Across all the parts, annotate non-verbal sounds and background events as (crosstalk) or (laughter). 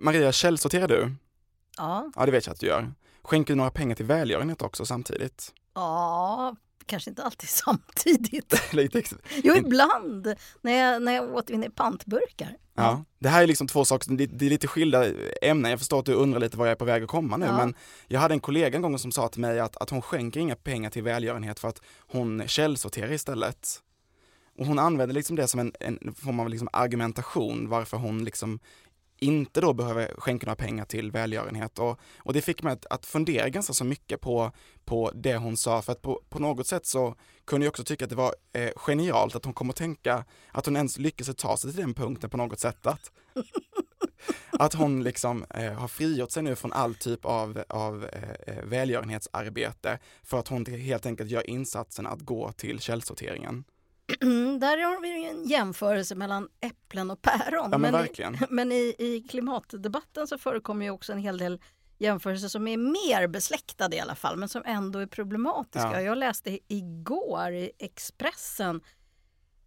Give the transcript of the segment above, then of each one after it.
Maria, källsorterar du? Ja. Ja, det vet jag att du gör. Skänker du några pengar till välgörenhet också samtidigt? Ja, kanske inte alltid (laughs) samtidigt. (laughs) Jo, ibland när jag, när jag återvinner pantburkar. Ja, det här är liksom två saker, det det är lite skilda ämnen. Jag förstår att du undrar lite var jag är på väg att komma nu, Ja. men jag hade en kollega en gång som sa till mig att, att hon skänker inga pengar till välgörenhet för att hon källsorterar istället. Och hon använder liksom det som en, en form av liksom argumentation varför hon liksom inte då behöver skänka några pengar till välgörenhet. Och, och det fick mig att, att fundera ganska så mycket på, på det hon sa, för att på, på något sätt så kunde jag också tycka att det var eh, genialt att hon kom att tänka, att hon ens lyckades ta sig till den punkten på något sätt. Att, (laughs) att hon liksom eh, har frigjort sig nu från all typ av, av eh, eh, välgörenhetsarbete för att hon helt enkelt gör insatsen att gå till källsorteringen. Där har vi en jämförelse mellan äpplen och päron. Ja men i, verkligen. (laughs) men i, i klimatdebatten så förekommer ju också en hel del jämförelser som är mer besläktade i alla fall, men som ändå är problematiska. Ja. Jag läste igår i Expressen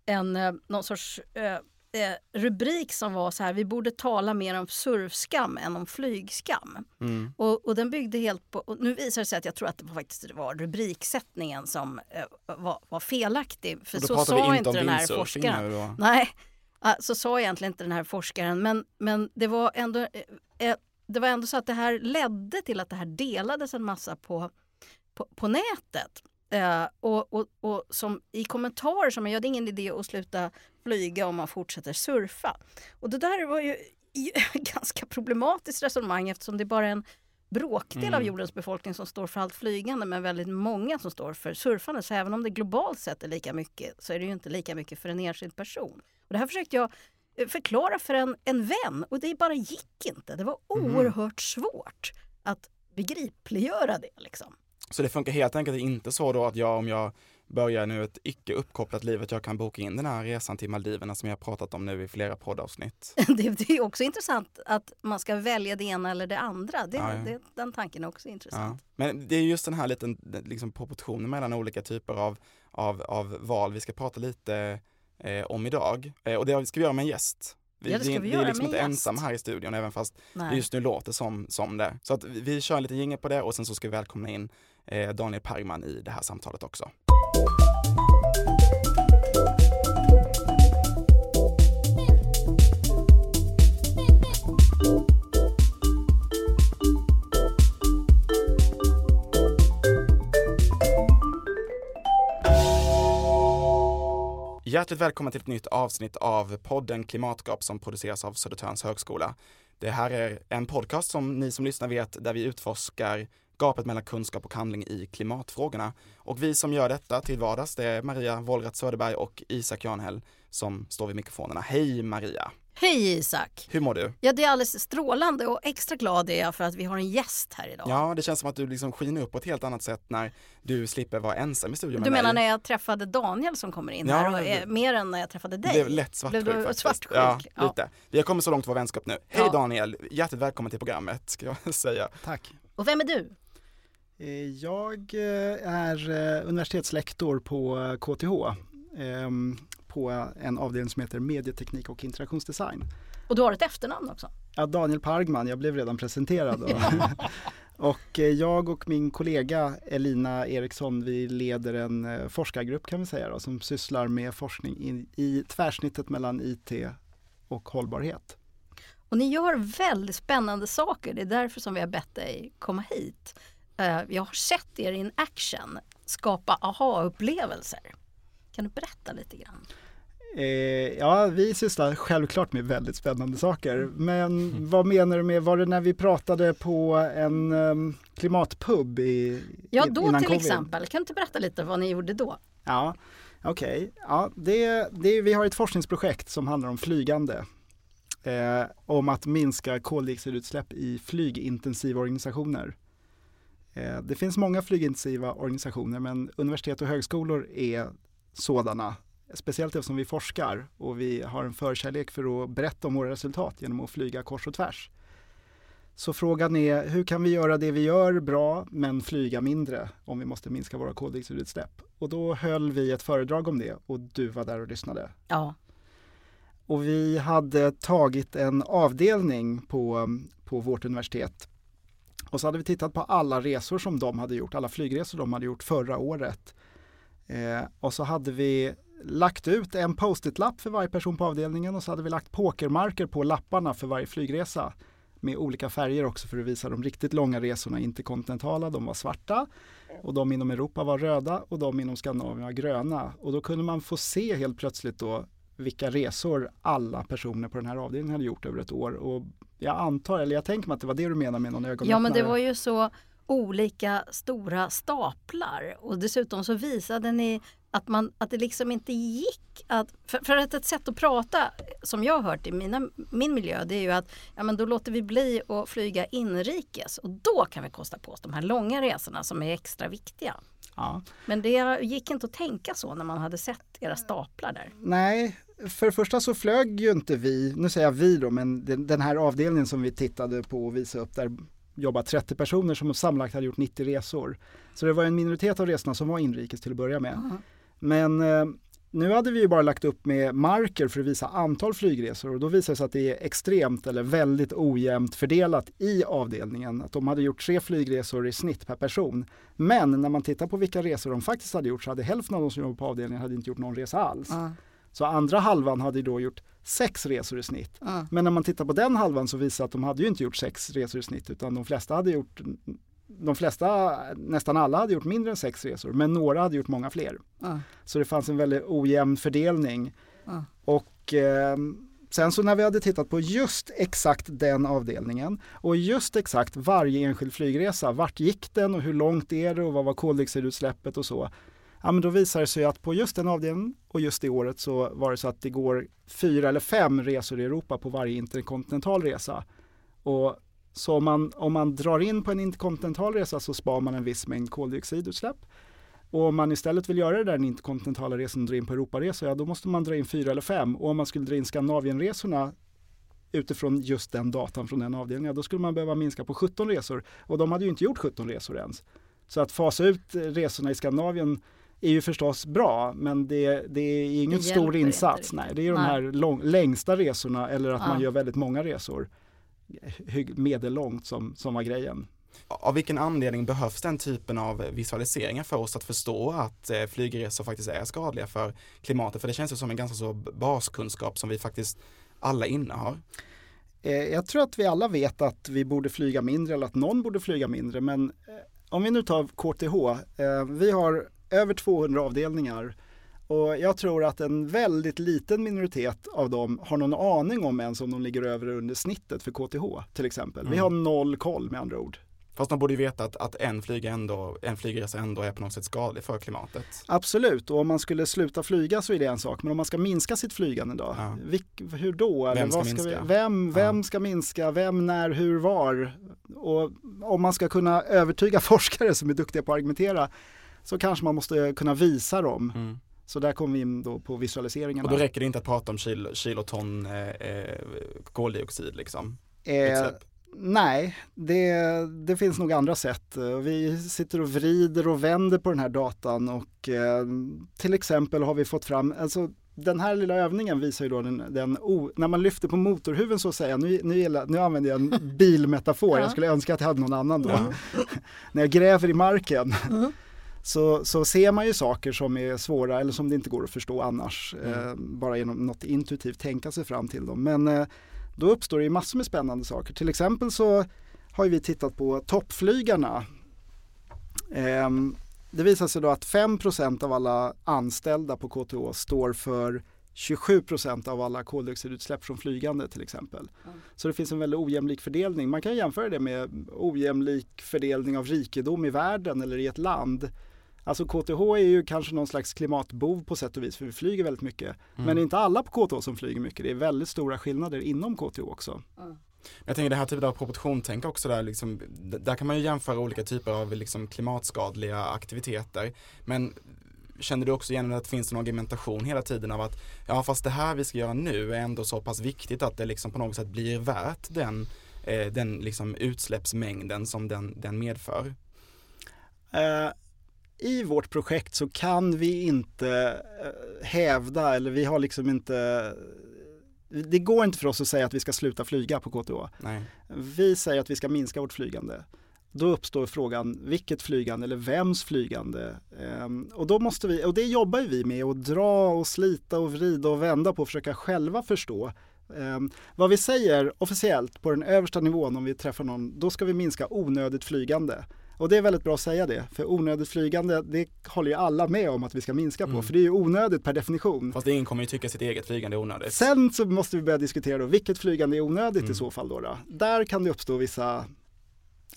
en eh, någon sorts eh, eh, rubrik som var så här, vi borde tala mer om surfskam än om flygskam. Mm. Och, och den byggde helt på, och nu visar det sig att jag tror att det var faktiskt var rubriksättningen som eh, var, var felaktig. För så sa inte den här forskaren. Nej, så sa egentligen inte den här forskaren. Men, men det, var ändå, eh, eh, det var ändå så att det här ledde till att det här delades en massa på, på, på nätet. Eh, och, och, och som i kommentarer som jag det är ingen idé att sluta flyga om man fortsätter surfa. Och det där var ju (laughs) ganska problematiskt resonemang eftersom det bara är en bråkdel Mm. av jordens befolkning som står för allt flygande men väldigt många som står för surfande. Så även om det globalt sett är lika mycket så är det ju inte lika mycket för en enskild person. Och det här försökte jag eh, förklara för en, en vän och det bara gick inte. Det var Mhm. oerhört svårt att begripliggöra det. Liksom. Så det funkar helt enkelt inte så då att jag om jag börjar nu ett icke uppkopplat liv att jag kan boka in den här resan till Maldiverna som jag har pratat om nu i flera poddavsnitt. (laughs) Det, det är också intressant att man ska välja det ena eller det andra. Det, Ja, ja. Det, den tanken är också Ja. intressant. Men det är just den här liten liksom, proportionen mellan olika typer av, av, av val vi ska prata lite eh, om idag. Eh, och det ska vi göra med en gäst. Ja, det ska vi är liksom inte gäst. ensamma här i studion även fast det Nej. just nu låter som, som det. Så att vi, vi kör en liten jingel på det och sen så ska vi välkomna in Eh, Daniel Pergman i det här samtalet också. Hjärtligt välkommen till ett nytt avsnitt av podden Klimatgap som produceras av Södertörns högskola. Det här är en podcast som ni som lyssnar vet där vi utforskar gapet mellan kunskap och handling i klimatfrågorna. Och vi som gör detta till vardags det är Maria Wollratz Söderberg och Isak Janhäll som står vid mikrofonerna. Hej Maria! Hej Isak! Hur mår du? Ja, det är alldeles strålande och extra glad är jag för att vi har en gäst här idag. Ja, det känns som att du liksom skiner upp på ett helt annat sätt när du slipper vara ensam i studion med du menar mig. när jag träffade Daniel som kommer in Ja, här, och, eh, mer än när jag träffade Det dig? blev lätt svartsjuk Blev du faktiskt. svartsjuk? Ja, Ja. lite. Vi har kommit så långt i vår vänskap nu. Hej Ja. Daniel, hjärtligt välkommen till programmet ska jag (laughs) säga. Tack. Och vem är du? Eh, Jag eh, är eh, universitetslektor på KTH ehm, på en avdelning som heter medieteknik och interaktionsdesign. Och du har ett efternamn också. Ja, Daniel Pargman, jag blev redan presenterad. (laughs) Och jag och min kollega Elina Eriksson, vi leder en forskargrupp kan vi säga då, som sysslar med forskning i, i tvärsnittet mellan IT och hållbarhet. Och ni gör väldigt spännande saker. Det är därför som vi har bett dig komma hit. Eh, Jag har sett er in action skapa aha-upplevelser. Kan du berätta lite grann? Eh, ja, vi sysslar självklart med väldigt spännande saker. Men vad menar du med, var det när vi pratade på en um, klimatpub i, Ja, i- då innan till covid? exempel. Kan du inte berätta lite vad ni gjorde då? Ja, okej. Ja, det, det, vi har ett forskningsprojekt som handlar om flygande. Eh, om att minska koldioxidutsläpp i flygintensiva organisationer. Eh, det finns många flygintensiva organisationer men universitet och högskolor är sådana. Speciellt eftersom vi forskar och vi har en förkärlek för att berätta om våra resultat genom att flyga kors och tvärs. Så frågan är hur kan vi göra det vi gör bra men flyga mindre om vi måste minska våra koldioxidutsläpp? Och då höll vi ett föredrag om det och du var där och lyssnade. Ja, och vi hade tagit en avdelning på, på vårt universitet och så hade vi tittat på alla resor som de hade gjort, alla flygresor de hade gjort förra året. Eh, och så hade vi lagt ut en post-it-lapp för varje person på avdelningen och så hade vi lagt pokermarker på lapparna för varje flygresa med olika färger också för att visa de riktigt långa resorna, interkontinentala, de var svarta och de inom Europa var röda och de inom Skandinavien var gröna. Och då kunde man få se helt plötsligt då vilka resor alla personer på den här avdelningen hade gjort över ett år. Och jag antar, eller jag tänker mig att det var det du menar med någon ögonöppnare. Ja men det var ju så olika stora staplar och dessutom så visade ni att, man, att det liksom inte gick att... För, för att ett sätt att prata som jag har hört i mina, min miljö det är ju att ja, men då låter vi bli att flyga inrikes och då kan vi kosta på oss de här långa resorna som är extra viktiga. Ja. Men det gick inte att tänka så när man hade sett era staplar där. Nej, för det första så flög ju inte vi, nu säger jag vi då, men den, här avdelningen som vi tittade på och visade upp där jobbat 30 personer som sammanlagt hade gjort 90 resor. Så det var en minoritet av resorna som var inrikes till att börja med. Mm. Men eh, nu hade vi ju bara lagt upp med marker för att visa antal flygresor och då visade det sig att det är extremt eller väldigt ojämnt fördelat i avdelningen. Att de hade gjort tre flygresor i snitt per person. Men när man tittar på vilka resor de faktiskt hade gjort så hade hälften av de som jobbade på avdelningen hade inte gjort någon resa alls. Mm. Så andra halvan hade då gjort sex resor i snitt. Mm. Men när man tittar på den halvan så visar det att de hade ju inte gjort sex resor i snitt utan de flesta hade gjort de flesta, nästan alla hade gjort mindre än sex resor men några hade gjort många fler. Mm. Så det fanns en väldigt ojämn fördelning. Mm. Och eh, sen så när vi hade tittat på just exakt den avdelningen och just exakt varje enskild flygresa, vart gick den och hur långt är det och vad var koldioxidutsläppet och så. Ja men då visar det sig att på just den avdelningen och just det året så var det så att det går fyra eller fem resor i Europa på varje interkontinental resa. Och så om man, om man drar in på en interkontinental resa så spar man en viss mängd koldioxidutsläpp. Och om man istället vill göra det där den interkontinentala resan och dra in på Europaresor, ja då måste man dra in fyra eller fem. Och om man skulle dra in Skandinavienresorna utifrån just den datan från den avdelningen, då skulle man behöva minska på 17 resor. Och de hade ju inte gjort 17 resor ens. Så att fasa ut resorna i Skandinavien är ju förstås bra, men det, det är ingen Det stor insats. inte Nej, det är ju de Nej. här lång, längsta resorna eller att Ja. man gör väldigt många resor medellångt som, som var grejen. Av vilken anledning behövs den typen av visualiseringar för oss att förstå att eh, flygresor faktiskt är skadliga för klimatet? För det känns ju som en ganska så baskunskap som vi faktiskt alla innehar. Eh, jag tror att vi alla vet att vi borde flyga mindre eller att någon borde flyga mindre. Men eh, om vi nu tar KTH. Vi har över 200 avdelningar och jag tror att en väldigt liten minoritet av dem har någon aning om ens om de ligger över eller under snittet för KTH till exempel. Vi Mm. har noll koll med andra ord. Fast de borde ju veta att, att en, flyg ändå, en flygresa ändå är på något sätt skadlig för klimatet. Absolut, och om man skulle sluta flyga så är det en sak. Men om man ska minska sitt flygande då? Ja. Vilk, hur då? Eller Vem ska vad minska? Vi, vem vem Ja. ska minska? Vem, när, hur, var? Och om man ska kunna övertyga (laughs) forskare som är duktiga på att argumentera så kanske man måste kunna visa dem. Mm. Så där kommer vi in då på visualiseringarna. Och då räcker det inte att prata om kilo, kiloton eh, eh, koldioxid liksom. Eh, nej, det, det finns nog andra sätt. Eh, Vi sitter och vrider och vänder på den här datan och eh, till exempel har vi fått fram, alltså den här lilla övningen visar ju då den, den o, när man lyfter på motorhuven så att säga, nu, nu, gillar, nu använder jag en (laughs) bilmetafor, Ja. jag skulle önska att jag hade någon annan då. Ja. (laughs) när jag gräver i marken Mm. Så, så ser man ju saker som är svåra eller som det inte går att förstå annars. Mm. Eh, bara genom något intuitivt tänka sig fram till dem. Men eh, då uppstår det ju massor med spännande saker. Till exempel så har vi tittat på toppflygarna. Ehm, det visar sig då att 5% av alla anställda på KTH står för 27% av alla koldioxidutsläpp från flygande till exempel. Mm. Så det finns en väldigt ojämlik fördelning. Man kan jämföra det med ojämlik fördelning av rikedom i världen eller i ett land. Alltså KTH är ju kanske någon slags klimatbov på sätt och vis för vi flyger väldigt mycket. Mm. Men det är inte alla på KTH som flyger mycket. Det är väldigt stora skillnader inom KTH också. Jag tänker det här typen av proportionstänk också där liksom, där kan man ju jämföra olika typer av liksom klimatskadliga aktiviteter. Men känner du också igen att det finns en argumentation hela tiden av att ja fast det här vi ska göra nu är ändå så pass viktigt att det liksom på något sätt blir värt den, eh, den liksom utsläppsmängden som den, den medför. Eh, I vårt projekt så kan vi inte eh, hävda eller vi har liksom inte det går inte för oss att säga att vi ska sluta flyga på KTH. Nej. Vi säger att vi ska minska vårt flygande. Då uppstår frågan vilket flygande eller vems flygande? Ehm, och, då måste vi, och det jobbar vi med att dra och slita och vrida och vända på och försöka själva förstå. Ehm, vad vi säger officiellt på den översta nivån om vi träffar någon, då ska vi minska onödigt flygande. Och det är väldigt bra att säga det, för onödigt flygande det håller ju alla med om att vi ska minska på, Mm. för det är ju onödigt per definition. Fast ingen kommer ju tycka sitt eget flygande är onödigt. Sen så måste vi börja diskutera då, vilket flygande är onödigt i Mm. så fall då, då? Där kan det uppstå vissa,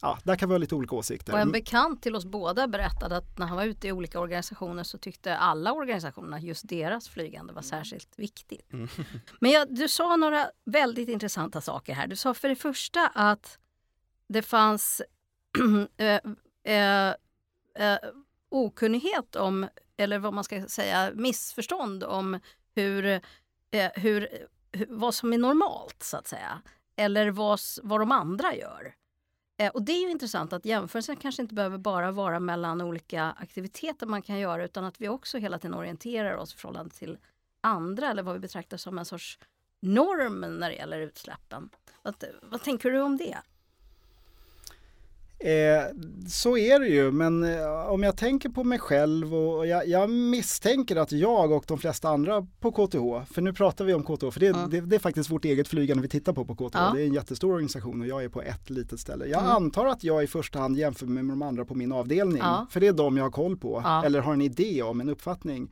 ja, där kan vi ha lite olika åsikter. Och en bekant till oss båda berättade att när han var ute i olika organisationer så tyckte alla organisationerna just deras flygande var särskilt viktigt. Mm. (laughs) Men jag, du sa några väldigt intressanta saker här. Du sa för det första att det fanns (clears throat) Eh, eh, eh, okunnighet om, eller vad man ska säga, missförstånd om hur, eh, hur, hur, vad som är normalt så att säga. Eller vad, vad de andra gör. Eh, och det är ju intressant att jämförelsen kanske inte behöver bara vara mellan olika aktiviteter man kan göra utan att vi också hela tiden orienterar oss i förhållande till andra eller vad vi betraktar som en sorts norm när det gäller utsläppen. Vad, vad tänker du om det? Eh, så är det ju, men eh, om jag tänker på mig själv och, jag, jag misstänker att jag och de flesta andra på KTH, för nu pratar vi om KTH, för det, Ja. det, det är faktiskt vårt eget flygande vi tittar på på KTH. Ja. Det är en jättestor organisation och jag är på ett litet ställe. Jag Mm. antar att jag i första hand jämför mig med de andra på min avdelning, Ja. för det är de jag har koll på, Ja. eller har en idé om, en uppfattning.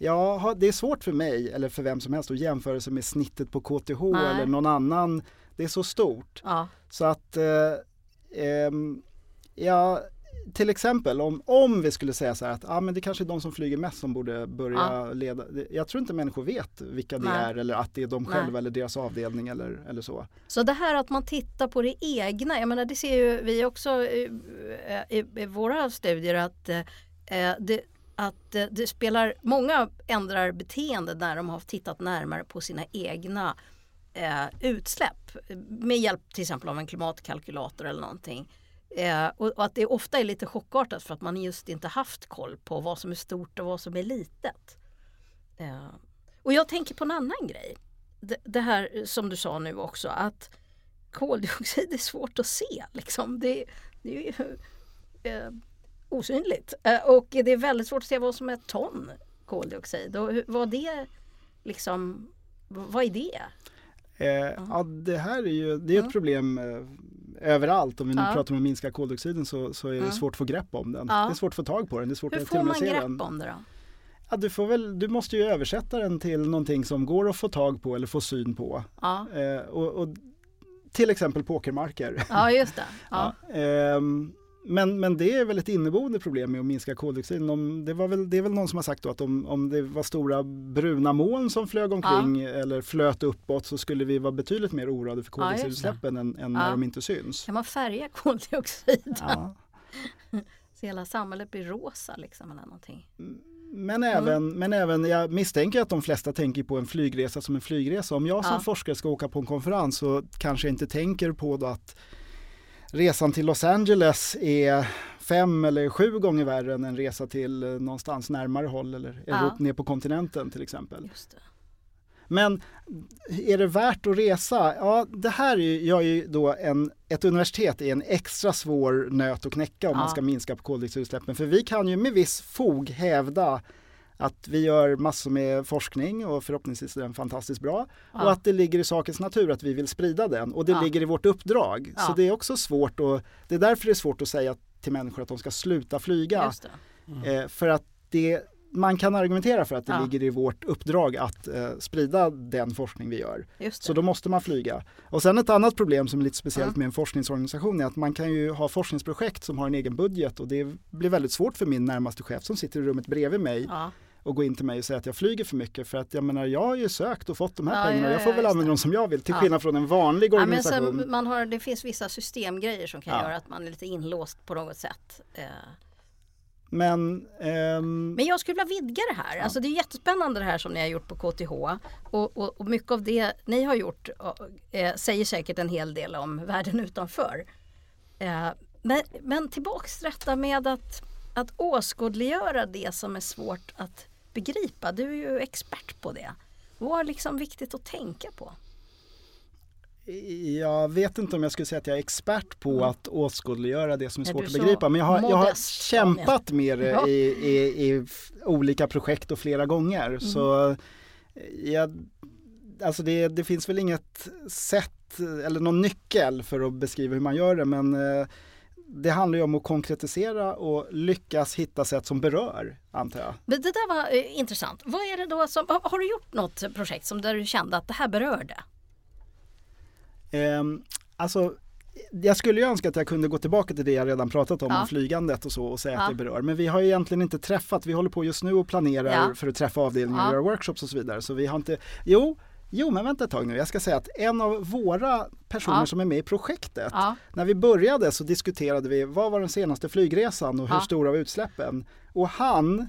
Har, det är svårt för mig, eller för vem som helst, att jämföra sig med snittet på KTH Nej. eller någon annan. Det är så stort. Ja, Så att, eh, ja, till exempel om, om vi skulle säga så här att ah, men det kanske är de som flyger mest som borde börja Ja. leda. Det- Jag tror inte människor vet vilka det Nej. är eller att det är de Nej. själva eller deras avdelning eller, eller så. Så det här att man tittar på det egna, jag menar det ser ju vi också i, i, i våra studier att, eh, det, att eh, det spelar, många ändrar beteende när de har tittat närmare på sina egna eh, utsläpp med hjälp till exempel av en klimatkalkylator eller någonting. Eh, och, och att det ofta är lite chockartat för att man just inte haft koll på vad som är stort och vad som är litet. Eh, och jag tänker på en annan grej. Det, det här som du sa nu också att koldioxid är svårt att se. Liksom. Det, det är ju eh, osynligt. Eh, och det är väldigt svårt att se vad som är ett ton koldioxid. Och hur, vad det liksom, vad är det? Eh, ja, det här är ju det är ett problem eh, överallt. Om vi nu Ja. pratar om att minska koldioxiden så, så är det svårt att få grepp om den. Ja. Det är svårt att få tag på den. Det är svårt Hur att får man grepp den. om det då? Ja, du, får väl, du måste ju översätta den till någonting som går att få tag på eller få syn på. Ja, Eh, och, och, till exempel pokermarker. ja just det. Ja. (laughs) Ja, ehm, men, men det är väl ett inneboende problem med att minska koldioxiden. Om, det, var väl, det är väl någon som har sagt då att om, om det var stora bruna moln som flög omkring eller flöt uppåt så skulle vi vara betydligt mer oroade för Ja, koldioxidutsläppen än, än Ja. när de inte syns. Kan man färga koldioxid? Ja. (laughs) Så hela samhället blir rosa liksom eller någonting. Men, Mm. även, men även, jag misstänker att de flesta tänker på en flygresa som en flygresa. Om jag som Ja. forskare ska åka på en konferens så kanske jag inte tänker på att resan till Los Angeles är fem eller sju gånger värre än en resa till eh, någonstans närmare håll eller Ja. Europa, ner på kontinenten till exempel. Men är det värt att resa? Ja, det här gör ju då en, ett universitet är en extra svår nöt att knäcka om Ja. man ska minska på koldioxidutsläppen. För vi kan ju med viss fog hävda att vi gör massor med forskning och förhoppningsvis är den fantastiskt bra. Och Ja. att det ligger i sakens natur att vi vill sprida den och det Ja. ligger i vårt uppdrag. Ja. Så det är också svårt och det är därför det är svårt att säga till människor att de ska sluta flyga. Det. Eh, för att det, man kan argumentera för att det ligger i vårt uppdrag att eh, sprida den forskning vi gör. Så då måste man flyga. Och sen ett annat problem som är lite speciellt med en forskningsorganisation är att man kan ju ha forskningsprojekt som har en egen budget och det blir väldigt svårt för min närmaste chef som sitter i rummet bredvid mig. Och gå in till mig och säga att jag flyger för mycket för att jag menar jag har ju sökt och fått de här Ja, pengarna ja, och jag får ja, väl använda dem som jag vill till Ja. skillnad från en vanlig Ja, organisation. sen, man har, det finns vissa systemgrejer som kan Ja. göra att man är lite inlåst på något sätt. Eh, Men, ehm, Men jag skulle vilja vidga det här. Alltså det är jättespännande det här som ni har gjort på KTH. Och, och, och mycket av det ni har gjort eh, säger säkert en hel del om världen utanför. Eh, men, men tillbaks till detta med att, att åskådliggöra det som är svårt att begripa. Du är ju expert på det. Vad är liksom viktigt att tänka på? Jag vet inte om jag skulle säga att jag är expert på Mm. att åskådliggöra det som är Är svårt du att begripa. Men jag har, jag har kämpat med det (laughs) Ja. i, i, i olika projekt och flera gånger. Mm. Så eh, jag, alltså det, det finns väl inget sätt eller någon nyckel för att beskriva hur man gör det. Men eh, det handlar ju om att konkretisera och lyckas hitta sätt som berör, antar jag. Men det där var eh, intressant. Vad är det då som, har, du gjort något projekt som där du kände att det här berörde? Ehm, alltså, jag skulle ju önska att jag kunde gå tillbaka till det jag redan pratat om, Ja. om flygandet och så och säga Ja. att det berör. Men vi har ju egentligen inte träffat, vi håller på just nu och planerar Ja. för att träffa avdelningen och göra workshops och så vidare. Så vi har inte, jo, jo men vänta ett tag nu, jag ska säga att en av våra personer Ja. som är med i projektet, Ja, när vi började så diskuterade vi vad var den senaste flygresan och hur Ja. stora var utsläppen. Och han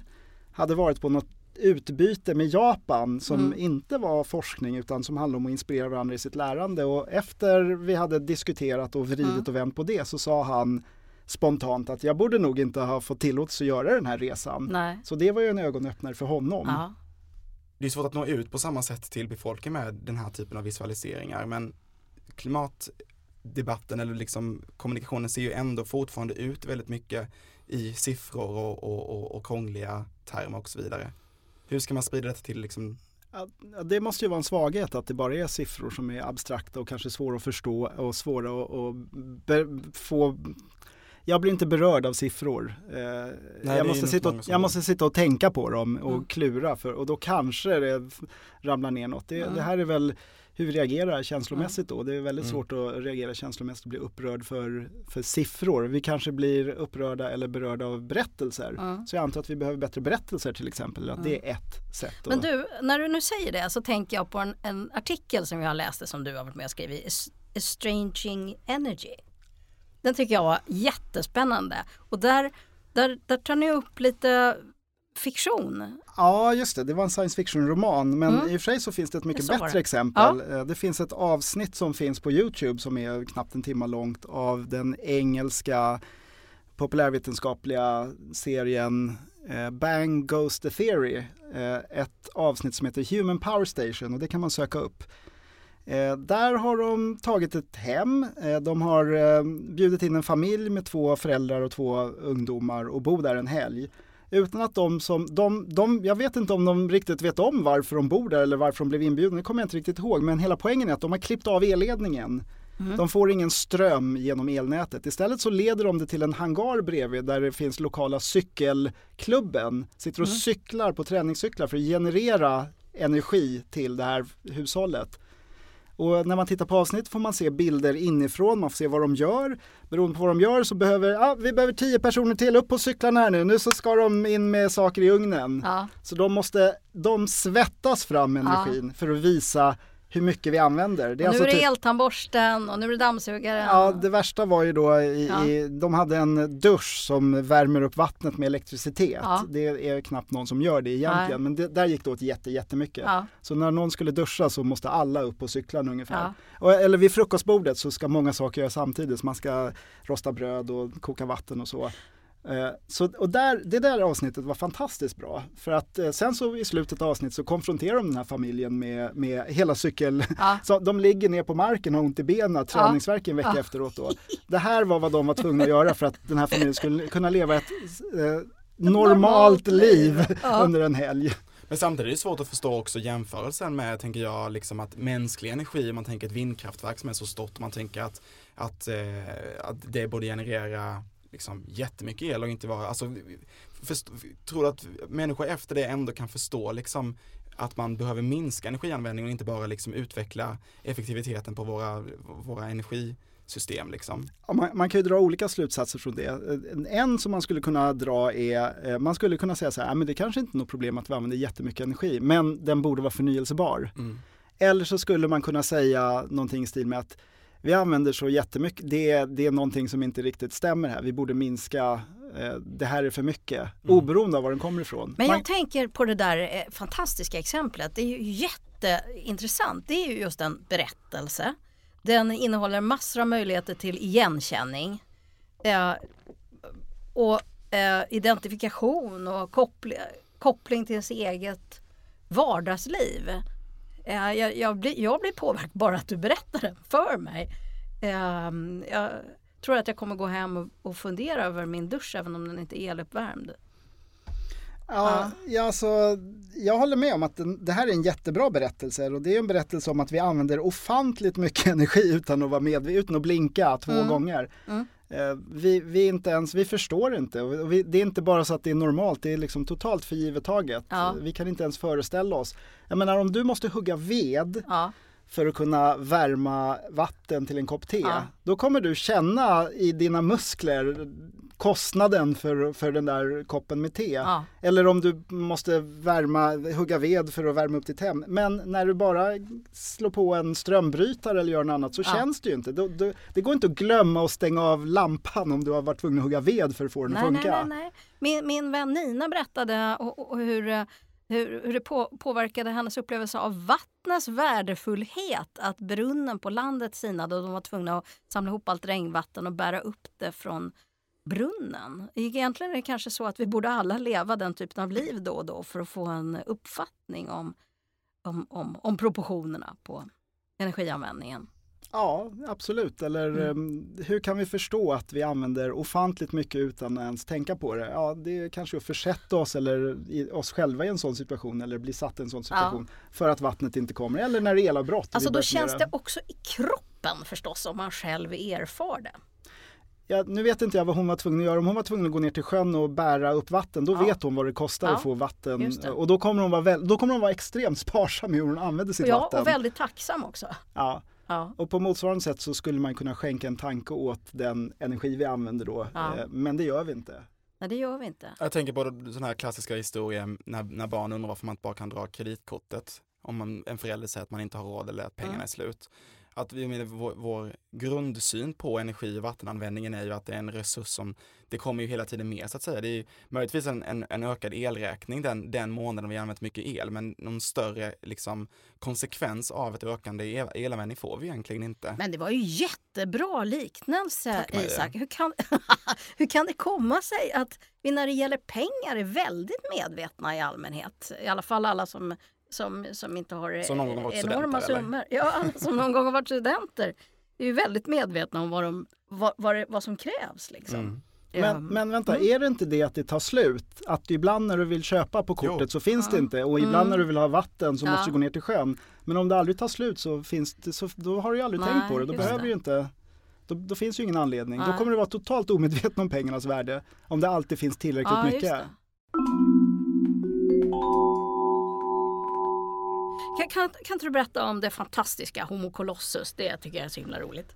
hade varit på något utbyte med Japan som Mm. inte var forskning utan som handlade om att inspirera varandra i sitt lärande. Och efter vi hade diskuterat och vridit Mm. och vänt på det så sa han spontant att jag borde nog inte ha fått tillåtelse att göra den här resan. nej. Så det var ju en ögonöppnare för honom. Ja. Det är svårt att nå ut på samma sätt till befolkningen med den här typen av visualiseringar men klimatdebatten eller liksom kommunikationen ser ju ändå fortfarande ut väldigt mycket i siffror och, och, och, och krångliga termer och så vidare. Hur ska man sprida detta till liksom Det måste ju vara en svaghet att det bara är siffror som är abstrakta och kanske svåra att förstå och svåra att, att få jag blir inte berörd av siffror. Eh, är jag, måste sitta och, jag måste sitta och tänka på dem och Mm. klura för, och då kanske det ramlar ner något. Det, Mm. det här är väl hur vi reagerar känslomässigt då. Det är väldigt Mm. svårt att reagera känslomässigt och bli upprörd för, för siffror. Vi kanske blir upprörda eller berörda av berättelser. Mm. Så jag antar att vi behöver bättre berättelser till exempel. Att det är ett sätt. Men du, när du nu säger det så tänker jag på en, en artikel som jag läste som du har varit med och skrivit, Es- Estranging Energy. Den tycker jag var jättespännande och där, där, där tar ni upp lite fiktion. Ja, just det. Det var en science fiction-roman. Men Mm. i och för sig så finns det ett mycket bättre det. exempel. Eh, Det finns ett avsnitt som finns på Youtube som är knappt en timme långt av den engelska populärvetenskapliga serien eh, Bang Goes the Theory. Eh, Ett avsnitt som heter Human Power Station och det kan man söka upp. Eh, där har de tagit ett hem, eh, de har eh, bjudit in en familj med två föräldrar och två ungdomar och bor där en helg. Utan att de som, de, de, jag vet inte om de riktigt vet om varför de bor där eller varför de blev inbjudna, det kommer jag inte riktigt ihåg. Men hela poängen är att de har klippt av elledningen. De får ingen ström genom elnätet. Istället så leder de det till en hangar bredvid där det finns lokala cykelklubben. Sitter och cyklar på träningscyklar för att generera energi till det här hushållet. Och när man tittar på avsnitt får man se bilder inifrån, man får se vad de gör. Beroende på vad de gör så behöver, ja vi behöver tio personer till, upp på cyklarna här nu, nu så ska de in med saker i ugnen. Ja. Så de måste, de svettas fram energin för att visa hur mycket vi använder. Det Och nu är det typ- eltandborsten och nu är det dammsugaren. Ja, det värsta var ju då i, Ja. i, de hade en dusch som värmer upp vattnet med elektricitet. Ja. Det är knappt någon som gör det egentligen, men det, där gick det åt jätte, jättemycket. Ja. Så när någon skulle duscha så måste alla upp på cyklarna ungefär. Ja. Och, eller vid frukostbordet så ska många saker göras samtidigt, så man ska rosta bröd och koka vatten och så. Eh, Så, och där, det där avsnittet var fantastiskt bra. För att eh, sen så i slutet av avsnittet så konfronterar de den här familjen med, med hela cykel... Ja. (laughs) Så de ligger ner på marken och har ont i benen, träningsvärk en vecka Ja. efteråt då. Det här var vad de var tvungna att göra för att den här familjen skulle kunna leva ett eh, normalt liv. Ja. (laughs) under en helg. Men samtidigt är det svårt att förstå också jämförelsen med, tänker jag, liksom att mänsklig energi, om man tänker ett vindkraftverk som är så stort, man tänker att, att, eh, att det borde generera liksom jättemycket el och inte vara, alltså, först, tror du att människor efter det ändå kan förstå liksom att man behöver minska energianvändningen och inte bara liksom utveckla effektiviteten på våra, våra energisystem liksom. Ja, man, man kan ju dra olika slutsatser från det. En som man skulle kunna dra är, eh, man skulle kunna säga så här, "Ja, men det kanske inte är något problem att vi använder jättemycket energi, men den borde vara förnyelsebar. Mm. Eller så skulle man kunna säga någonting i stil med att vi använder så jättemycket, det, det är någonting som inte riktigt stämmer här, vi borde minska, eh, det här är för mycket, oberoende av var den kommer ifrån. Men man, jag tänker på det där eh, fantastiska exemplet. Det är ju jätteintressant. Det är ju just en berättelse. Den innehåller massor av möjligheter till igenkänning. Eh, och eh, identifikation och koppling, koppling till ens eget vardagsliv. Eh, jag, jag, blir, jag blir påverkad bara att du berättar den för mig. Eh, jag tror att jag kommer gå hem och, och fundera över min dusch även om den inte är eluppvärmd. Ja, ja. Alltså, jag håller med om att den, det här är en jättebra berättelse och det är en berättelse om att vi använder ofantligt mycket (laughs) energi utan att vara med, utan att blinka två mm. gånger. Mm. Eh, vi, vi, inte ens, vi förstår inte. Vi, det är inte bara så att det är normalt, det är liksom totalt förgivet taget. Ja. Vi kan inte ens föreställa oss. Jag menar om du måste hugga ved ja. För att kunna värma vatten till en kopp te. Ja. Då kommer du känna i dina muskler kostnaden för, för den där koppen med te. Ja. Eller om du måste värma, hugga ved för att värma upp ditt hem. Men när du bara slår på en strömbrytare eller gör något annat så ja. känns det ju inte. Du, du, det går inte att glömma att stänga av lampan om du har varit tvungen att hugga ved för att få den nej, att funka. Nej, nej, nej. Min, min vän Nina berättade och, och hur hur, hur det på, påverkade hennes upplevelse av vattnets värdefullhet. Att brunnen på landet sinade och de var tvungna att samla ihop allt regnvatten och bära upp det från brunnen. Egentligen är det kanske så att vi borde alla leva den typen av liv då och då för att få en uppfattning om, om, om, om proportionerna på energianvändningen. Ja, absolut. Eller mm. Ehm, hur kan vi förstå att vi använder ofantligt mycket utan att ens tänka på det? Ja, det är kanske att försätta oss eller oss själva i en sån situation eller bli satt i en sån situation ja. för att vattnet inte kommer eller när det är elavbrott. Alltså då känns det också i kroppen förstås om man själv erfar det. Ja, nu vet inte jag vad hon var tvungen att göra. Om hon var tvungen att gå ner till sjön och bära upp vatten, då ja. vet hon vad det kostar ja, att få vatten. Och då kommer, hon vara väl, då kommer hon vara extremt sparsam i hur hon använder sitt ja, vatten. Ja, och väldigt tacksam också. Ja. Ja. Och på motsvarande sätt så skulle man kunna skänka en tanke åt den energi vi använder då. Ja. Eh, men det gör vi inte. Nej, det gör vi inte. Jag tänker på den här klassiska historien när, när barn undrar varför man inte bara kan dra kreditkortet. Om man, en förälder säger att man inte har råd eller att pengarna mm. är slut att vi med vår, vår, grundsyn på energi och vattenanvändningen är ju att det är en resurs som, det kommer ju hela tiden mer så att säga. Det är möjligtvis en, en, en ökad elräkning den, den månaden vi använt mycket el, men någon större liksom, konsekvens av ett ökande el, elanvändning får vi egentligen inte. Men det var ju jättebra liknelse Tack, Isak. Hur kan, (laughs) hur kan det komma sig att vi när det gäller pengar är väldigt medvetna i allmänhet? I alla fall alla som som, som inte har som någon gång enorma summor. Ja, som någon gång har varit studenter. är ju väldigt medvetna om vad, de, vad, vad, vad som krävs. Liksom. Mm. Men, men, vänta, mm. är det inte det att det tar slut? Att ibland när du vill köpa på kortet jo. så finns ja. det inte och ibland mm. när du vill ha vatten så ja. måste du gå ner till sjön. Men om det aldrig tar slut så finns det, så, då har du ju aldrig Nej, tänkt på det. Då behöver det. du inte då, då, finns ju ingen anledning. Nej. Då kommer du vara totalt omedveten om pengarnas värde om det alltid finns tillräckligt mycket. Kan, kan, kan inte du berätta om det fantastiska Homo colossus? Det tycker jag är så himla roligt.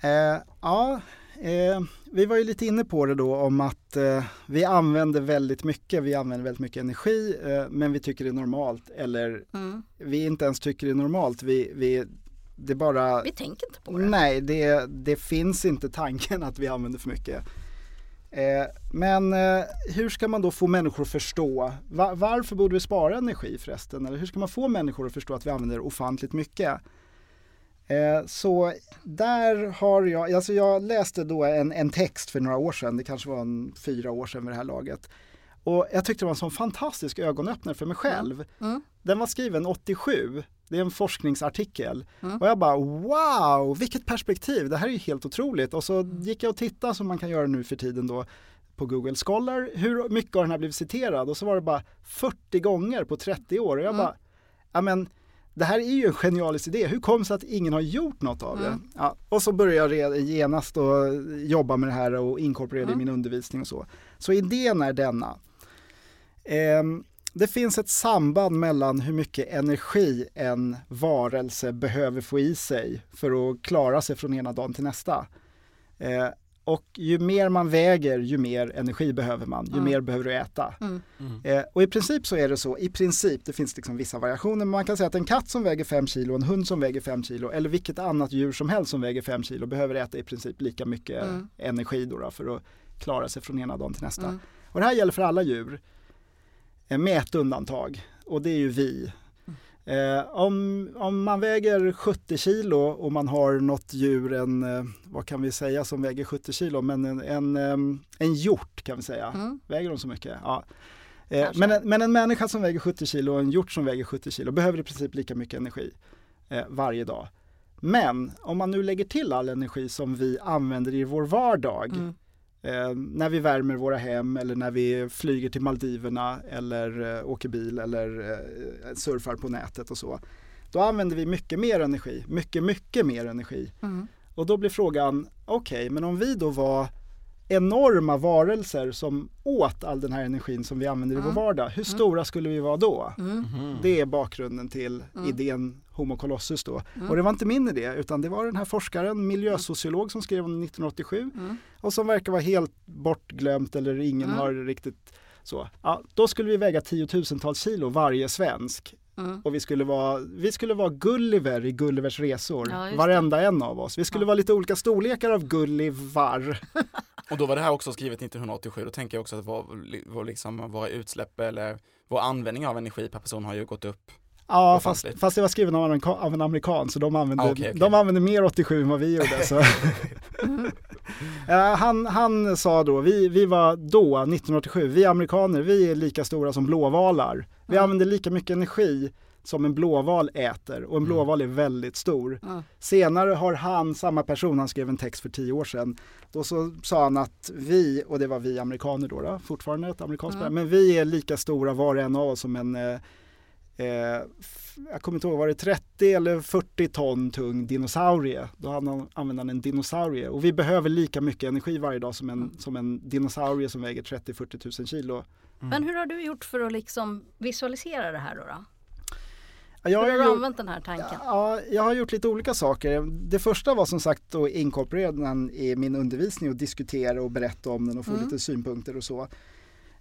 Eh, ja, eh, vi var ju lite inne på det då om att eh, vi använder väldigt mycket, vi använder väldigt mycket energi eh, men vi tycker det är normalt eller mm. vi inte ens tycker det är normalt. Vi, vi, det bara... Vi tänker inte på det. Nej, det, det finns inte tanken att vi använder för mycket. Eh, men eh, hur ska man då få människor att förstå? Va varför borde vi spara energi förresten? Eller hur ska man få människor att förstå att vi använder ofantligt mycket? Eh, så där har jag, alltså jag läste då en, en text för några år sedan, det kanske var en fyra år sedan vid det här laget. Och jag tyckte det var en sån fantastisk ögonöppnare för mig själv. Mm. Mm. Den var skriven 87 det är en forskningsartikel. Mm. Och jag bara wow, vilket perspektiv, det här är ju helt otroligt. Och så gick jag och tittade som man kan göra nu för tiden då på Google Scholar, hur mycket har den här blivit citerad? Och så var det bara 40 gånger på 30 år. Och jag mm. bara, ja men det här är ju en genialisk idé, hur kom det sig att ingen har gjort något av det? Mm. Ja, och så började jag genast då jobba med det här och inkorporera det i mm. min undervisning och så. Så idén är denna. Um, det finns ett samband mellan hur mycket energi en varelse behöver få i sig för att klara sig från ena dagen till nästa. Eh, och ju mer man väger, ju mer energi behöver man, ju mm. mer behöver du äta. Mm. Mm. Eh, och i princip så är det så, i princip, det finns liksom vissa variationer, men man kan säga att en katt som väger 5 kilo, en hund som väger 5 kilo eller vilket annat djur som helst som väger 5 kilo behöver äta i princip lika mycket mm. energi då, då för att klara sig från ena dagen till nästa. Mm. Och det här gäller för alla djur. Eh, med ett undantag och det är ju vi. Eh, om, om man väger 70 kilo och man har något djur, en, eh, vad kan vi säga som väger 70 kilo, men en, en, en hjort kan vi säga. Mm. Väger de så mycket? Ja. Eh, men, en, men en människa som väger 70 kilo och en hjort som väger 70 kilo behöver i princip lika mycket energi eh, varje dag. Men om man nu lägger till all energi som vi använder i vår vardag, Mm. Eh, när vi värmer våra hem eller när vi flyger till Maldiverna eller eh, åker bil eller eh, surfar på nätet och så. Då använder vi mycket mer energi, mycket, mycket mer energi. Mm. Och då blir frågan, okej, men om vi då var enorma varelser som åt all den här energin som vi använder i vår Mm. vardag, hur stora skulle vi vara då? Mm. Det är bakgrunden till Mm. idén Homo colossus då. Mm. Och det var inte min idé, utan det var den här forskaren, miljösociolog som skrev om 1987 Mm. och som verkar vara helt bortglömt eller ingen Mm. har riktigt så. Ja, då skulle vi väga tiotusentals kilo varje svensk Mm. och vi skulle vara, vi skulle vara Gulliver i Gullivers resor, Ja, det. varenda en av oss. Vi skulle Ja. vara lite olika storlekar av Gullivar. (laughs) Och då var det här också skrivet 1987, då tänker jag också att vår, vår, liksom, våra utsläpp eller vår användning av energi per person har ju gått upp. Ja, fast, fast det var skrivet av en, amerika- av en amerikan så de använde, Ah, okej, okej. de använde mer 87 än vad vi gjorde. Så. (laughs) (laughs) Eh, han, han sa då, vi, vi var då, 1987, vi amerikaner, vi är lika stora som blåvalar. Vi Mm. använder lika mycket energi som en blåval äter och en Mm. blåval är väldigt stor. Mm. Senare har han, samma person, han skrev en text för tio år sedan, då så sa han att vi, och det var vi amerikaner då, då fortfarande ett amerikanskt Mm. men vi är lika stora var och en av oss som en eh, jag kommer inte ihåg, var det 30 eller 40 ton tung dinosaurie? Då han- använde han en dinosaurie och vi behöver lika mycket energi varje dag som en, Mm. som en dinosaurie som väger 30-40 tusen kilo. Men hur har du gjort för att liksom visualisera det här då? då? Ja, Jag hur har har du använt den här tanken? Ja, jag har gjort lite olika saker. Det första var som sagt att inkorporera den i min undervisning och diskutera och berätta om den och få Mm. lite synpunkter och så.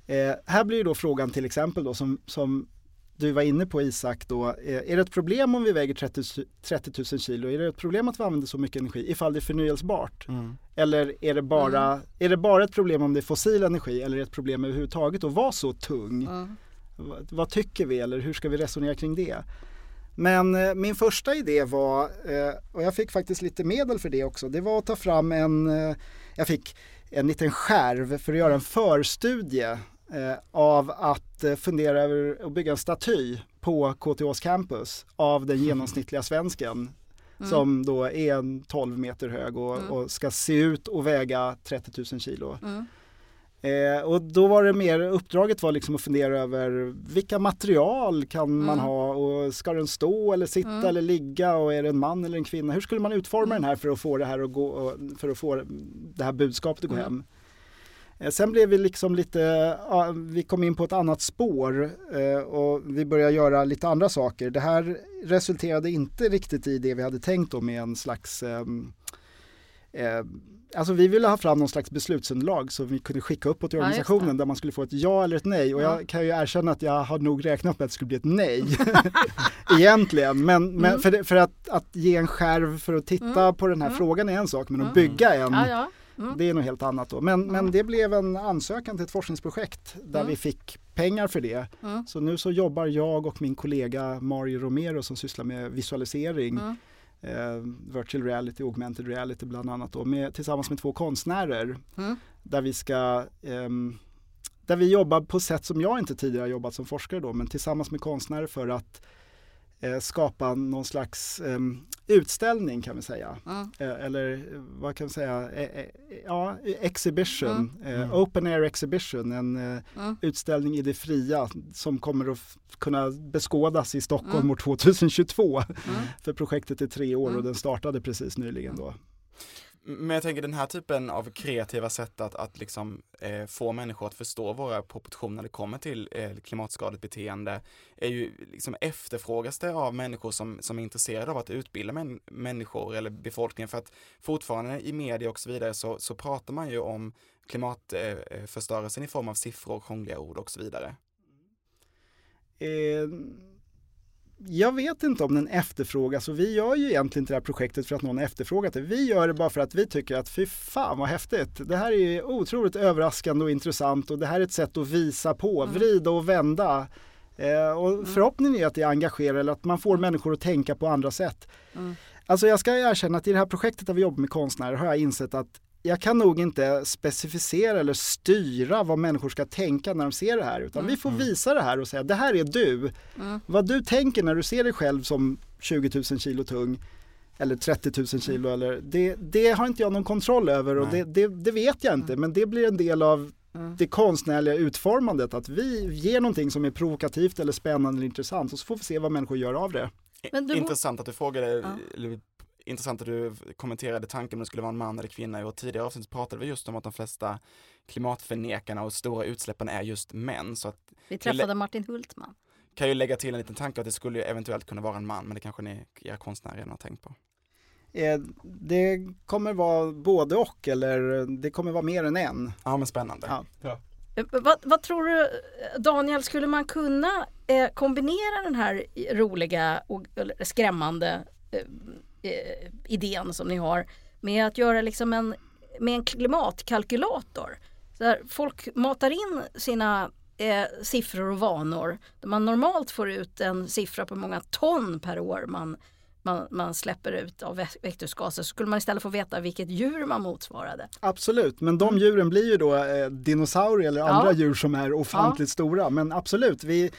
Eh, här blir ju då frågan till exempel då som, som du var inne på Isak då, eh, är det ett problem om vi väger 30, 30 000 kilo? Är det ett problem att vi använder så mycket energi ifall det är förnyelsebart? Mm. Eller är det bara, Mm. är det bara ett problem om det är fossil energi eller är det ett problem överhuvudtaget att vara så tung? Mm. vad, vad tycker vi eller hur ska vi resonera kring det? Men eh, min första idé var, eh, och jag fick faktiskt lite medel för det också, det var att ta fram en, eh, jag fick en liten skärv för att göra en förstudie av att eh, fundera över att bygga en staty på KTHs campus av den genomsnittliga svensken Mm. som då är en 12 meter hög och, Mm. och ska se ut och väga 30 000 kilo. Mm. Eh, och då var det mer, uppdraget var liksom att fundera över vilka material kan man Mm. ha och ska den stå eller sitta Mm. eller ligga och är det en man eller en kvinna? Hur skulle man utforma Mm. den här för att få det här att gå, för att få det här budskapet att gå Mm. hem? Eh, Sen blev vi liksom lite, ja, vi kom in på ett annat spår eh, och vi började göra lite andra saker. Det här resulterade inte riktigt i det vi hade tänkt om med en slags ehm, eh, Alltså vi ville ha fram någon slags beslutsunderlag som vi kunde skicka uppåt till Ja, organisationen det. där man skulle få ett ja eller ett nej och Ja. jag kan ju erkänna att jag har nog räknat med att det skulle bli ett nej (laughs) (laughs) egentligen men, men Mm. för, det, för att, att ge en skärv för att titta Mm. på den här Mm. frågan är en sak men att Mm. bygga en Ja, ja. Mm. det är något helt annat då. Men, men Mm. det blev en ansökan till ett forskningsprojekt där Mm. vi fick pengar för det. Mm. Så nu så jobbar jag och min kollega Mario Romero som sysslar med visualisering, Mm. eh, virtual reality, augmented reality bland annat då, med, tillsammans med två konstnärer Mm. där vi ska ehm, där vi jobbar på sätt som jag inte tidigare jobbat som forskare då, men tillsammans med konstnärer för att eh, skapa någon slags ehm, utställning kan vi säga. Mm. Eller vad kan vi säga, eh, eh, ja, exhibition, Mm. open air exhibition, en Mm. utställning i det fria som kommer att kunna beskådas i Stockholm år 2022. Mm. För projektet är tre år och den startade precis nyligen då. Men jag tänker den här typen av kreativa sätt att, att liksom, eh, få människor att förstå våra proportioner när det kommer till eh, klimatskadligt beteende är ju liksom efterfrågas det av människor som, som är intresserade av att utbilda män, människor eller befolkningen för att fortfarande i media och så vidare så, så pratar man ju om klimatförstörelsen eh, eh, i form av siffror, krångliga ord och så vidare. Eh, jag vet inte om den efterfrågas och vi gör ju egentligen inte det här projektet för att någon efterfrågat det. Vi gör det bara för att vi tycker att fy fan vad häftigt. Det här är otroligt överraskande och intressant och det här är ett sätt att visa på, Mm. vrida och vända. Eh, och Mm. förhoppningen är att det engagerar eller att man får människor att tänka på andra sätt. Mm. Alltså jag ska erkänna att i det här projektet där vi jobbar med konstnärer har jag insett att jag kan nog inte specificera eller styra vad människor ska tänka när de ser det här utan Mm. vi får visa det här och säga det här är du. Mm. Vad du tänker när du ser dig själv som 20 000 kilo tung eller 30 000 kilo eller det, det har inte jag någon kontroll över och det, det, det vet jag inte men det blir en del av Mm. det konstnärliga utformandet att vi ger någonting som är provokativt eller spännande eller intressant och så får vi se vad människor gör av det. Men du- Intressant att du frågade, Ja. Intressant att du kommenterade tanken om det skulle vara en man eller kvinna. I vårt tidigare avsnitt pratade vi just om att de flesta klimatförnekarna och stora utsläppen är just män. Så att, Vi träffade Martin Hultman. kan ju lägga till en liten tanke att det skulle ju eventuellt kunna vara en man, men det kanske ni era konstnärer redan har tänkt på. Eh, Det kommer vara både och eller det kommer vara mer än en. Ja men spännande. Ja. Eh, Vad, vad tror du Daniel, skulle man kunna eh, kombinera den här roliga och skrämmande eh, idén som ni har med att göra liksom en, med en klimatkalkylator? Så där folk matar in sina eh, siffror och vanor där man normalt får ut en siffra på många ton per år man, man, man släpper ut av vä- växthusgaser så skulle man istället få veta vilket djur man motsvarade. Absolut, men de djuren blir ju då eh, dinosaurier eller Mm. Ja. andra djur som är ofantligt stora. Men absolut, vi,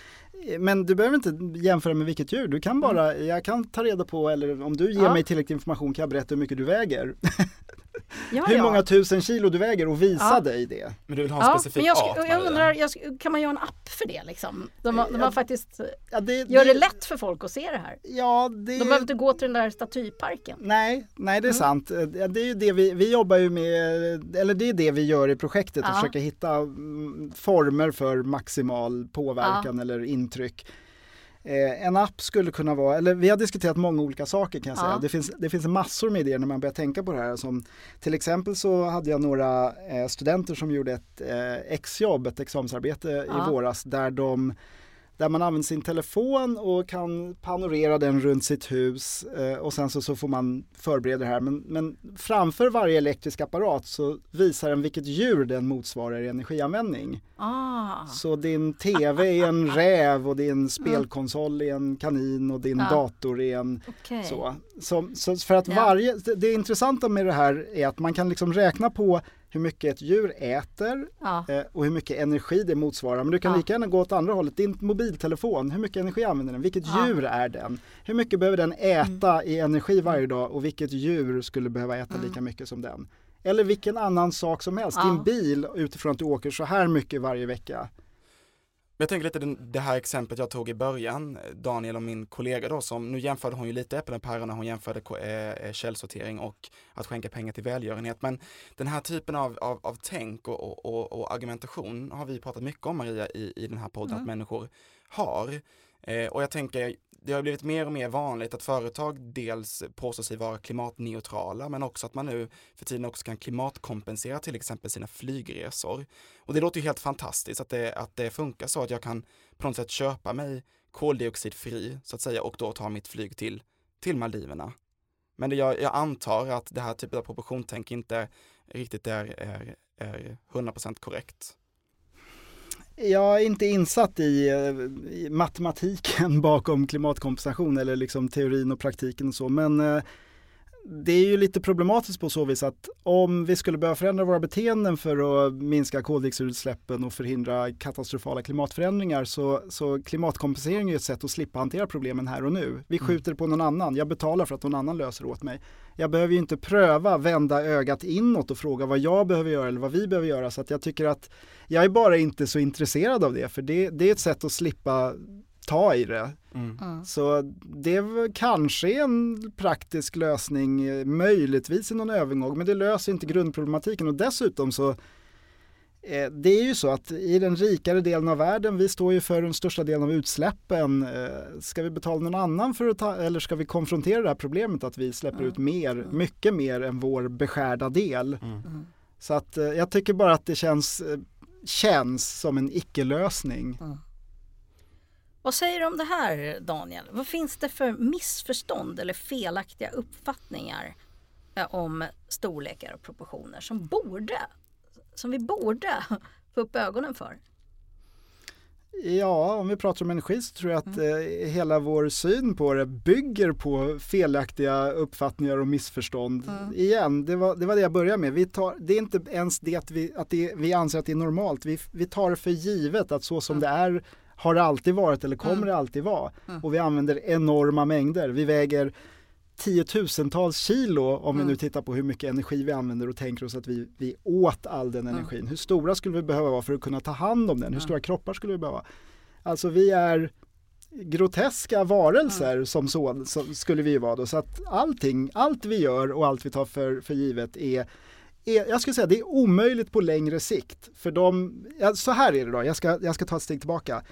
men du behöver inte jämföra med vilket djur. Du kan bara, jag kan ta reda på, eller om du ger Mm. Ja. mig tillräcklig information kan jag berätta hur mycket du väger. (laughs) Ja, hur ja. många tusen kilo du väger och visa Ja. dig det. Men du vill ha en Ja, specifik men jag, art? jag undrar, jag, sk- kan man göra en app för det liksom? Där man, där Ja. man faktiskt Ja, det, gör det lätt för folk att se det här. Ja, det... De behöver inte gå till den där statyparken. Nej, nej Mm. det är sant. Eh, Det är ju det vi, vi jobbar ju med, eller det är det vi gör i projektet, att försöka hitta mm, former för maximal påverkan eller intryck. Eh, en app skulle kunna vara, eller vi har diskuterat många olika saker kan jag säga. Ja. Det, finns, det finns massor med idéer när man börjar tänka på det här. Som, till exempel så hade jag några eh, studenter som gjorde ett eh, exjobb, ett examensarbete Ja. i våras där de där man använder sin telefon och kan panorera den runt sitt hus eh, och sen så, så får man förbereda det här. Men, men framför varje elektrisk apparat så visar den vilket djur den motsvarar i energianvändning. Ah. Så din TV är en (laughs) räv och din spelkonsol är en kanin och din Ja. dator är en Okej. så. Så, så för att varje, det- det intressanta med det här är att man kan liksom räkna på hur mycket ett djur äter Ja. eh, och hur mycket energi det motsvarar. Men du kan Ja. lika gärna gå åt andra hållet. Din mobiltelefon, hur mycket energi använder den? Vilket Ja. djur är den? Hur mycket behöver den äta i energi varje dag och vilket djur skulle behöva äta lika mycket som den? Eller vilken annan sak som helst. Din bil utifrån att du åker så här mycket varje vecka. Men jag tänker lite det här exemplet jag tog i början, Daniel och min kollega då som, nu jämförde hon ju lite äpplen och päron när hon jämförde eh, eh, källsortering och att skänka pengar till välgörenhet. Men den här typen av, av, av tänk och, och, och, argumentation har vi pratat mycket om Maria i, i den här podden att människor har. Eh, och jag tänker, det har blivit mer och mer vanligt att företag dels påstår sig vara klimatneutrala men också att man nu för tiden också kan klimatkompensera till exempel sina flygresor. Och det låter ju helt fantastiskt att det, att det funkar så att jag kan på något sätt köpa mig koldioxidfri så att säga och då ta mitt flyg till, till Maldiverna. Men det, jag, jag antar att det här typen av proportionstänk inte riktigt är, är, är 100% korrekt. Jag är inte insatt i, eh, i matematiken (laughs) bakom klimatkompensation eller liksom teorin och praktiken och så men eh, det är ju lite problematiskt på så vis att om vi skulle behöva förändra våra beteenden för att minska koldioxidutsläppen och förhindra katastrofala klimatförändringar så, så klimatkompensering är ett sätt att slippa hantera problemen här och nu. Vi skjuter det på någon annan, jag betalar för att någon annan löser åt mig. Jag behöver ju inte pröva, vända ögat inåt och fråga vad jag behöver göra eller vad vi behöver göra så att jag tycker att jag är bara inte så intresserad av det för det, det är ett sätt att slippa ta i det. Mm. Så det är kanske en praktisk lösning, möjligtvis i någon övergång, men det löser inte grundproblematiken och dessutom så eh, det är ju så att i den rikare delen av världen, vi står ju för den största delen av utsläppen. Eh, Ska vi betala någon annan för att ta, eller ska vi konfrontera det här problemet att vi släpper ut mer, mycket mer än vår beskärda del? Mm. Så att eh, jag tycker bara att det känns, känns som en icke-lösning. Vad säger du om det här Daniel? Vad finns det för missförstånd eller felaktiga uppfattningar eh, om storlekar och proportioner som borde, som vi borde (laughs) få upp ögonen för? Ja, om vi pratar om energi så tror jag att Mm. eh, hela vår syn på det bygger på felaktiga uppfattningar och missförstånd. Mm. Igen, det var, det var det jag började med. Vi tar, det är inte ens det att, vi, att det, vi anser att det är normalt. Vi, vi tar för givet att så som Mm. det är har det alltid varit eller kommer Mm. det alltid vara. Mm. Och vi använder enorma mängder. Vi väger tiotusentals kilo om vi Mm. nu tittar på hur mycket energi vi använder och tänker oss att vi, vi åt all den Mm. energin. Hur stora skulle vi behöva vara för att kunna ta hand om den? Hur Mm. stora kroppar skulle vi behöva? Alltså vi är groteska varelser Mm. som så, så skulle vi ju vara då. Så att allting, allt vi gör och allt vi tar för, för givet är är, jag skulle säga det är omöjligt på längre sikt. För de, ja, så här är det då, jag ska, jag ska ta ett steg tillbaka.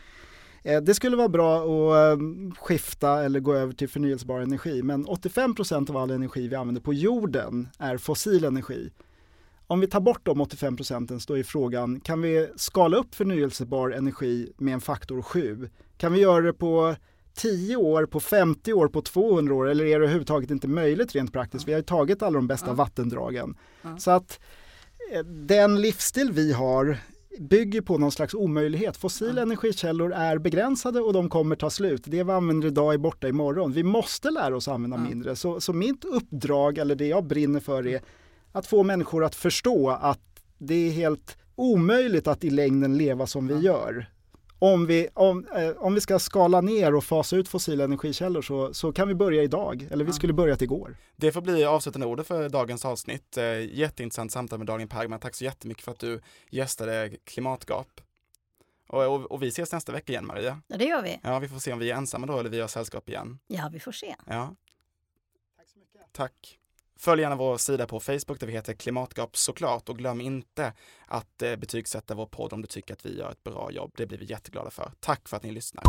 Eh, det skulle vara bra att eh, skifta eller gå över till förnyelsebar energi, men 85% av all energi vi använder på jorden är fossil energi. Om vi tar bort de 85 procenten så är frågan, kan vi skala upp förnyelsebar energi med en faktor 7? Kan vi göra det på 10 år, på 50 år, på 200 år eller är det överhuvudtaget inte möjligt rent praktiskt? Vi har ju tagit alla de bästa Ja. vattendragen. Ja. Så att eh, den livsstil vi har bygger på någon slags omöjlighet. Fossila Ja. energikällor är begränsade och de kommer ta slut. Det vi använder idag är borta imorgon. Vi måste lära oss använda mindre. Så, så mitt uppdrag, eller det jag brinner för är att få människor att förstå att det är helt omöjligt att i längden leva som vi gör. Om vi, om, eh, om vi ska skala ner och fasa ut fossila energikällor så, så kan vi börja idag, eller vi skulle börjat igår. Det får bli avslutande ordet för dagens avsnitt. Eh, Jätteintressant samtal med Dagen Pergman. Tack så jättemycket för att du gästade Klimatgap. Och, och, och vi ses nästa vecka igen Maria. Ja, det gör vi. Ja, vi får se om vi är ensamma då eller vi har sällskap igen. Ja, vi får se. Ja, Tack så mycket. tack. Följ gärna vår sida på Facebook där vi heter Klimatgap såklart och glöm inte att eh, betygsätta vår podd om du tycker att vi gör ett bra jobb. Det blir vi jätteglada för. Tack för att ni lyssnar.